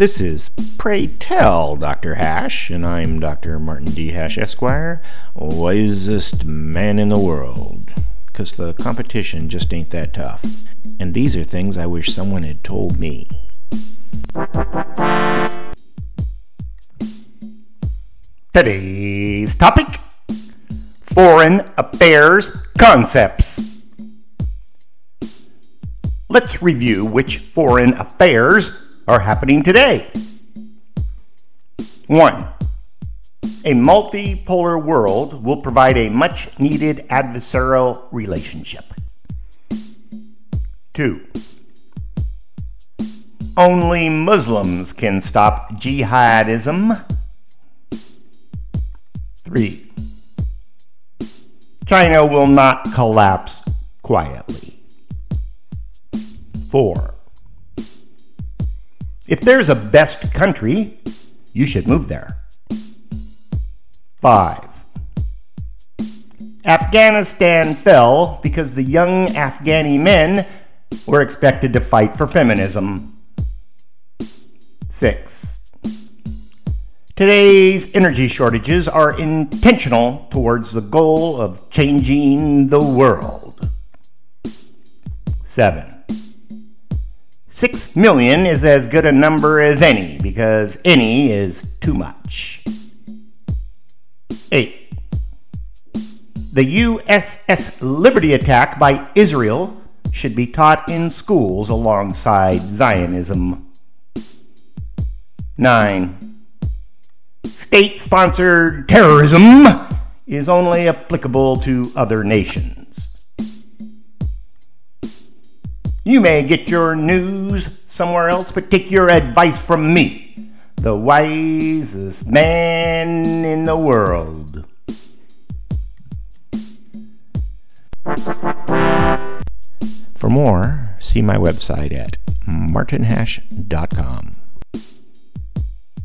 This is Pray Tell Dr. Hash, and I'm Dr. Martin D. Hash, Esquire, wisest man in the world. Because the competition just ain't that tough. And these are things I wish someone had told me. Today's topic Foreign Affairs Concepts. Let's review which foreign affairs are happening today. 1. A multipolar world will provide a much needed adversarial relationship. 2. Only Muslims can stop jihadism. 3. China will not collapse quietly. 4. If there's a best country, you should move there. 5. Afghanistan fell because the young Afghani men were expected to fight for feminism. 6. Today's energy shortages are intentional towards the goal of changing the world. 7. 6 million is as good a number as any because any is too much. 8. The USS Liberty attack by Israel should be taught in schools alongside Zionism. 9 state sponsored terrorism is only applicable to other nations. You may get your news somewhere else, but take your advice from me, the wisest man in the world. For more, see my website at martinhash.com.